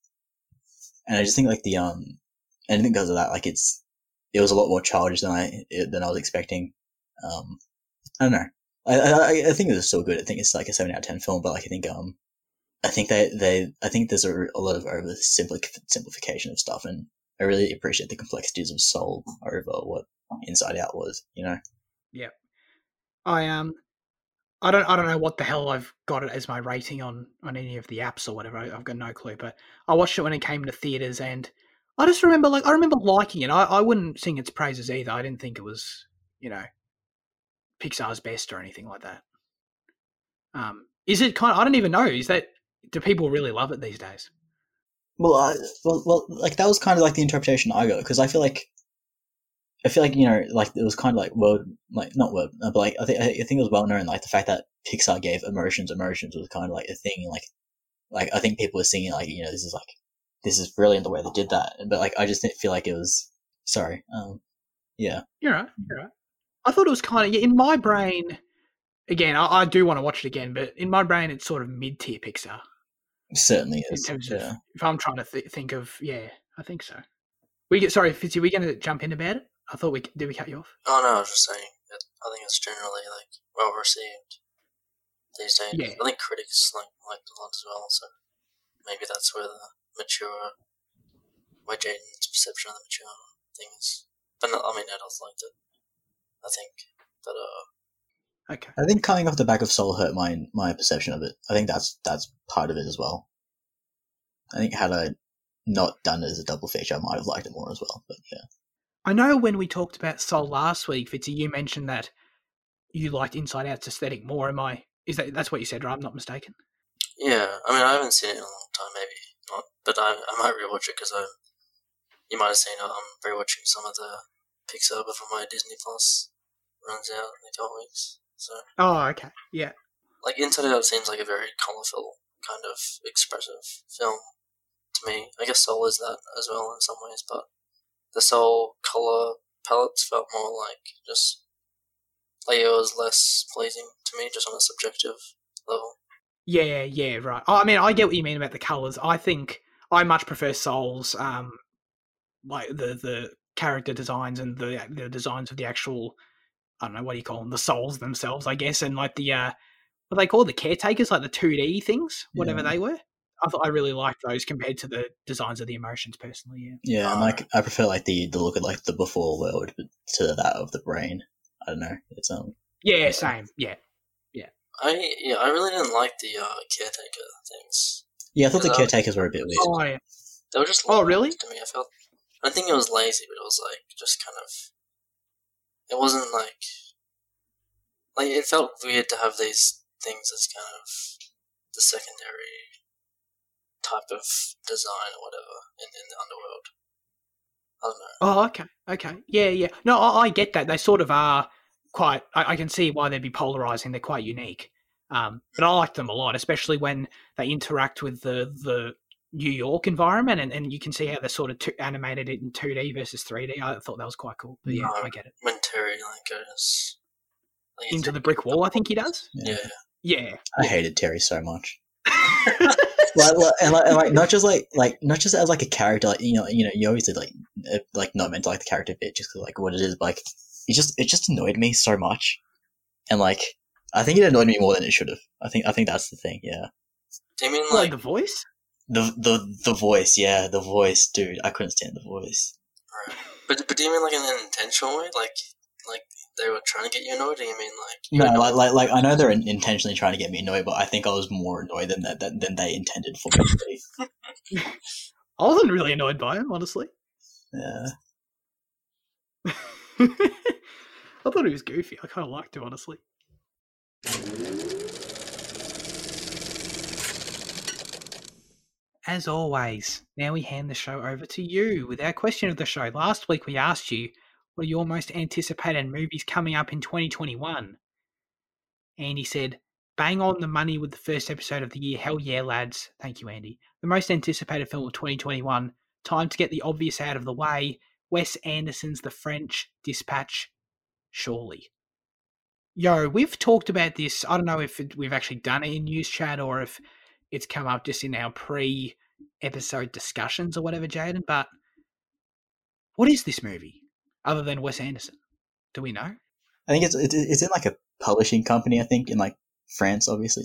And I just think like the um, and I think because of that, like it's it was a lot more childish than I than I was expecting. Um, I don't know. I, I I think it was so good. I think it's like a seven out of ten film, but like I think um, I think they they I think there's a, a lot of over simplification of stuff, and I really appreciate the complexities of Soul over what Inside Out was. You know. Yeah. I um. I don't. I don't know what the hell I've got it as my rating on on any of the apps or whatever. I, I've got no clue. But I watched it when it came to theaters, and I just remember like I remember liking it. I, I wouldn't sing its praises either. I didn't think it was you know Pixar's best or anything like that. Um, is it kind? Of, I don't even know. Is that do people really love it these days? Well, I, well, well, like that was kind of like the interpretation I got because I feel like I feel like you know, like it was kind of like world, like not world, but like I think I think it was well known, like the fact that Pixar gave emotions emotions was kind of like a thing. Like, like I think people were singing like you know this is like this is brilliant the way they did that, but like I just didn't feel like it was. Sorry, um, yeah, you're right, you're right. I thought it was kind of yeah, in my brain. Again, I, I do want to watch it again, but in my brain, it's sort of mid tier Pixar. Certainly is. In terms yeah. of, if I'm trying to th- think of, yeah, I think so. We get sorry, Fitzy. We going to jump in about it? I thought we did. We cut you off. Oh no, I was just saying. I think it's generally like well received these days. Yeah. I think critics like like a lot as well. So maybe that's where the mature, where Jaden's perception of the mature things. But no, I mean, adults liked it. I think that uh. Okay. I think coming off the back of Soul hurt my my perception of it. I think that's that's part of it as well. I think had I not done it as a double feature, I might have liked it more as well. But yeah. I know when we talked about Soul last week, Fitzy, you mentioned that you liked Inside Out's aesthetic more. Am I? Is that that's what you said, right? I'm not mistaken. Yeah, I mean, I haven't seen it in a long time, maybe not, but I, I might rewatch it because I. You might have seen it. I'm rewatching some of the Pixar before my Disney Plus runs out in a couple weeks. So. Oh, okay. Yeah. Like Inside Out seems like a very colorful, kind of expressive film to me. I guess Soul is that as well in some ways, but the Soul color palettes felt more like just like it was less pleasing to me, just on a subjective level. Yeah, yeah, right. I mean, I get what you mean about the colors. I think I much prefer Souls, um, like the the character designs and the the designs of the actual. I don't know what do you call them, the souls themselves, I guess, and like the uh, what they call the caretakers, like the two D things, whatever yeah. they were. I thought I really liked those compared to the designs of the emotions personally. Yeah, yeah, and like I prefer like the the look of like the before world to that of the brain. I don't know. It's um. Yeah, same. Yeah, yeah. I yeah, I really didn't like the uh, caretaker things. Yeah, I thought the caretakers were a bit weird. Oh yeah. They were just. Oh really? To me, I felt. I think it was lazy, but it was like just kind of. It wasn't like. Like it felt weird to have these things as kind of the secondary type of design or whatever in, in the underworld. I don't know. Oh, okay, okay, yeah, yeah. No, I, I get that. They sort of are quite. I, I, can see why they'd be polarizing. They're quite unique. Um, but I like them a lot, especially when they interact with the the New York environment, and, and you can see how they're sort of t- animated it in two D versus three D. I thought that was quite cool. But yeah, no, I get it. When Terry like goes like, into the brick wall, I think he does. Yeah, yeah. I hated Terry so much. [laughs] [laughs] like, like, and like, and like, not [laughs] just like, like, not just as like a character, like, you know, you know, you always did like, uh, like, not meant to like the character bit, just cause, like what it is, but, like, it just, it just annoyed me so much, and like, I think it annoyed me more than it should have. I think, I think that's the thing. Yeah. Do you mean like, like the voice? The the the voice, yeah, the voice, dude. I couldn't stand the voice. Right. But but do you mean like in an intentional way, like like they were trying to get you annoyed? Or you mean like no, like, like like I know they're intentionally trying to get me annoyed, but I think I was more annoyed than that than, than they intended for me to be. [laughs] I wasn't really annoyed by him, honestly. Yeah. [laughs] I thought he was goofy. I kind of liked him, honestly. As always, now we hand the show over to you with our question of the show. Last week we asked you what are your most anticipated movies coming up in 2021? Andy said bang on the money with the first episode of the year. Hell yeah, lads. Thank you, Andy. The most anticipated film of 2021. Time to get the obvious out of the way. Wes Anderson's The French Dispatch. Surely. Yo, we've talked about this. I don't know if we've actually done it in news chat or if it's come up just in our pre episode discussions or whatever, Jaden, but what is this movie other than Wes Anderson? Do we know? I think it's it, it's in like a publishing company. I think in like France, obviously.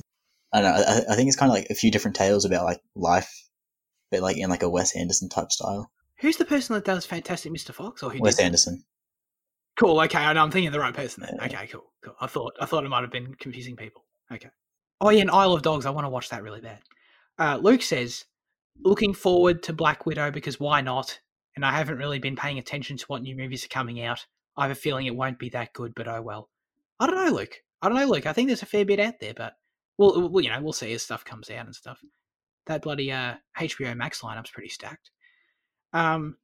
I don't know. I, I think it's kind of like a few different tales about like life, but like in like a Wes Anderson type style. Who's the person that does Fantastic Mr. Fox? Or who Wes did that? Anderson. Cool. Okay, I know I'm thinking the right person then. Yeah. Okay, cool, cool. I thought I thought it might have been confusing people. Okay. Oh yeah, and Isle of Dogs. I want to watch that really bad. Uh, Luke says, looking forward to Black Widow because why not? And I haven't really been paying attention to what new movies are coming out. I have a feeling it won't be that good, but oh well. I don't know, Luke. I don't know, Luke. I think there's a fair bit out there, but we'll, we'll you know, we'll see as stuff comes out and stuff. That bloody uh, HBO Max lineup's pretty stacked. Um,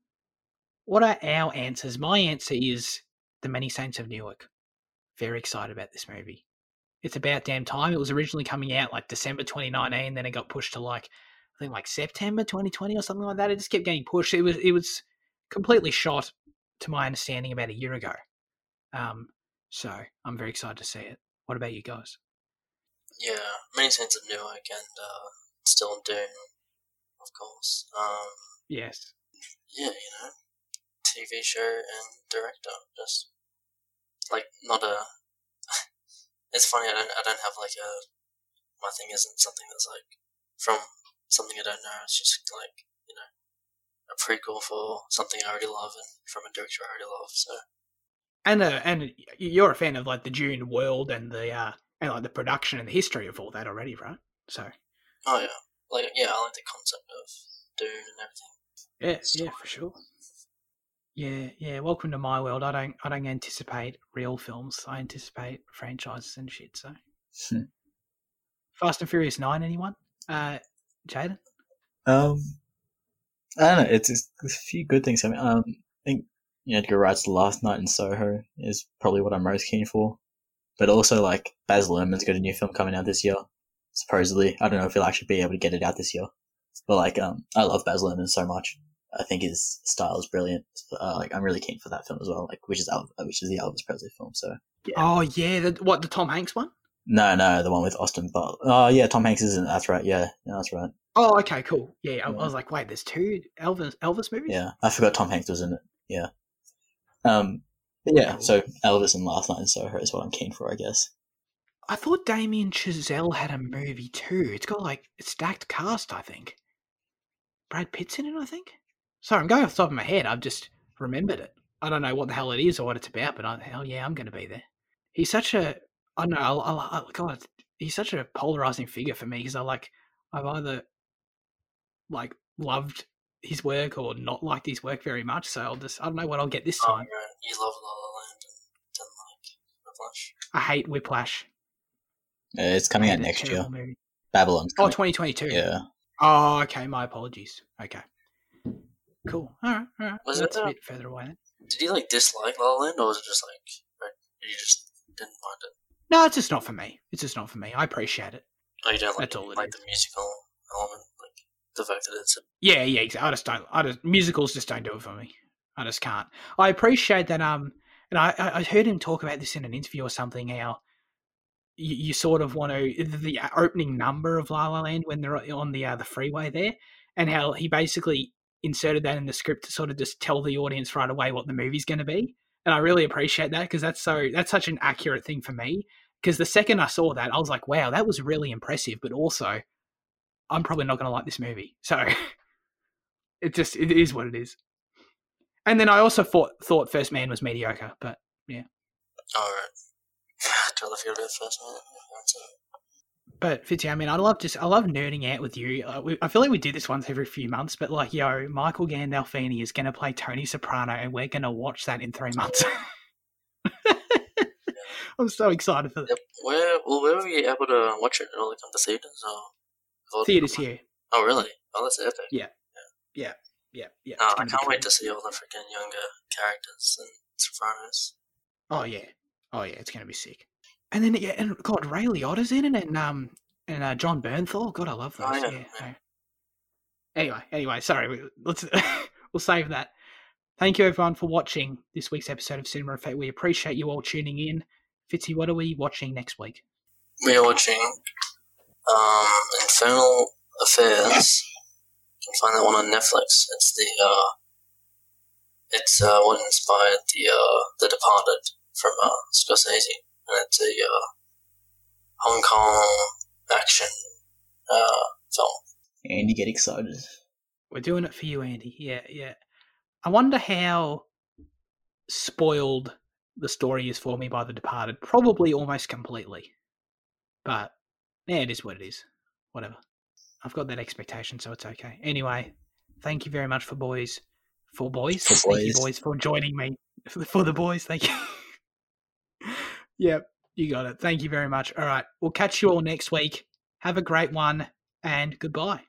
what are our answers? My answer is The Many Saints of Newark. Very excited about this movie. It's about damn time. It was originally coming out like December 2019, then it got pushed to like I think like September 2020 or something like that. It just kept getting pushed. It was it was completely shot, to my understanding, about a year ago. Um, so I'm very excited to see it. What about you guys? Yeah, many saints of Newark and uh, still Dune, of course. Um, Yes. yeah, you know, TV show and director. Just like not a. [laughs] it's funny. I don't. I don't have like a. My thing isn't something that's like from something I don't know. It's just like you know, a prequel for something I already love and from a director I already love. So And uh, and you're a fan of like the Dune world and the uh and like the production and the history of all that already, right? So oh yeah, like yeah, I like the concept of Dune and everything. yeah, yeah, for sure. Yeah, yeah. Welcome to my world. I don't, I don't anticipate real films. I anticipate franchises and shit. So, Hmm. Fast and Furious Nine. Anyone? Uh, Jaden. Um, I don't know. It's, it's a few good things. I mean, um, I think you know, Edgar Wright's Last Night in Soho is probably what I'm most keen for. But also, like Baz Luhrmann's got a new film coming out this year. Supposedly, I don't know if he'll actually be able to get it out this year. But like, um, I love Baz Luhrmann so much. I think his style is brilliant. Uh, like, I'm really keen for that film as well. Like, which is Al- which is the Elvis Presley film. So Yeah. Oh yeah, the, what the Tom Hanks one? No, no, the one with Austin Butler. Oh yeah, Tom Hanks isn't. That's right. Yeah, yeah that's right. Oh, okay, cool. Yeah, I, I was like, wait, there's two Elvis Elvis movies. Yeah, I forgot Tom Hanks was in it. Yeah. Um. Yeah, so Elvis and Last Night in Soho is what I'm keen for, I guess. I thought Damien Chazelle had a movie too. It's got like a stacked cast, I think. Brad Pitt's in it, I think. Sorry, I'm going off the top of my head. I've just remembered it. I don't know what the hell it is or what it's about, but I, hell yeah, I'm going to be there. He's such a, I don't know, I, I, I, God, he's such a polarizing figure for me because I like, I've either like loved his work or not liked his work very much. So I'll just, I don't know what I'll get this Oh, time. yeah, you love La La Land and didn't like Whiplash. I hate Whiplash. Uh, it's coming out next year. movie. Babylon's Oh, coming. 2022. yeah. Oh, okay. My apologies. Okay. Cool. All right. All right. Was That's it, a uh, bit further away then. Did you like dislike La La Land, or was it just like, or you just didn't mind it? No, it's just not for me. It's just not for me. I appreciate it. Oh, you don't like, That's all it like is. the musical element, like the fact that it's a Yeah, yeah. exa- I just don't. I just musicals just don't do it for me. I just can't. I appreciate that. Um, and I I I heard him talk about this in an interview or something. How you, you sort of want to the opening number of La La Land when they're on the uh, the freeway there, and how he basically inserted that in the script to sort of just tell the audience right away what the movie's going to be. And I really appreciate that because that's so that's such an accurate thing for me. Because the second I saw that, I was like, wow, that was really impressive. But also, I'm probably not going to like this movie. So [laughs] it just it is what it is. And then I also thought thought First Man was mediocre, but yeah. alright. I'd rather forget about the first it. but Fitzy, I mean, I love just I love nerding out with you. Uh, we, I feel like we do this once every few months, but like, yo, Michael Gandolfini is going to play Tony Soprano, and we're going to watch that in three months. [laughs] I'm so excited for that. Yep. Where well, where were you able to watch it? All come to theaters or Theaters here. Oh really? Oh, that's epic. Yeah, yeah, yeah. yeah. No, I can't wait cool. to see all the freaking younger characters and Sopranos. Oh yeah, oh yeah, it's going to be sick. And then yeah, and God, Ray Liotta's in it, and um, and uh, Jon Bernthal. God, I love those. Oh, yeah, yeah. yeah. Anyway, anyway, sorry. we- Let's [laughs] we'll save that. Thank you everyone for watching this week's episode of Cinema Effect. We appreciate you all tuning in. Fitzy, what are we watching next week? We are watching um, Infernal Affairs. You can find that one on Netflix. It's the uh, it's uh, what inspired the uh, the Departed from uh, Scorsese, and it's a uh, Hong Kong action uh, film. Andy, get excited. We're doing it for you, Andy. Yeah, yeah. I wonder how spoiled the story is for me by The Departed. Probably almost completely. But yeah, it is what it is. Whatever. I've got that expectation, so it's okay. Anyway, thank you very much for boys. For boys? For Thank you, boys. boys, for joining me. [laughs] For the boys, thank you. [laughs] yep, you got it. Thank you very much. All right, we'll catch you all next week. Have a great one, and goodbye.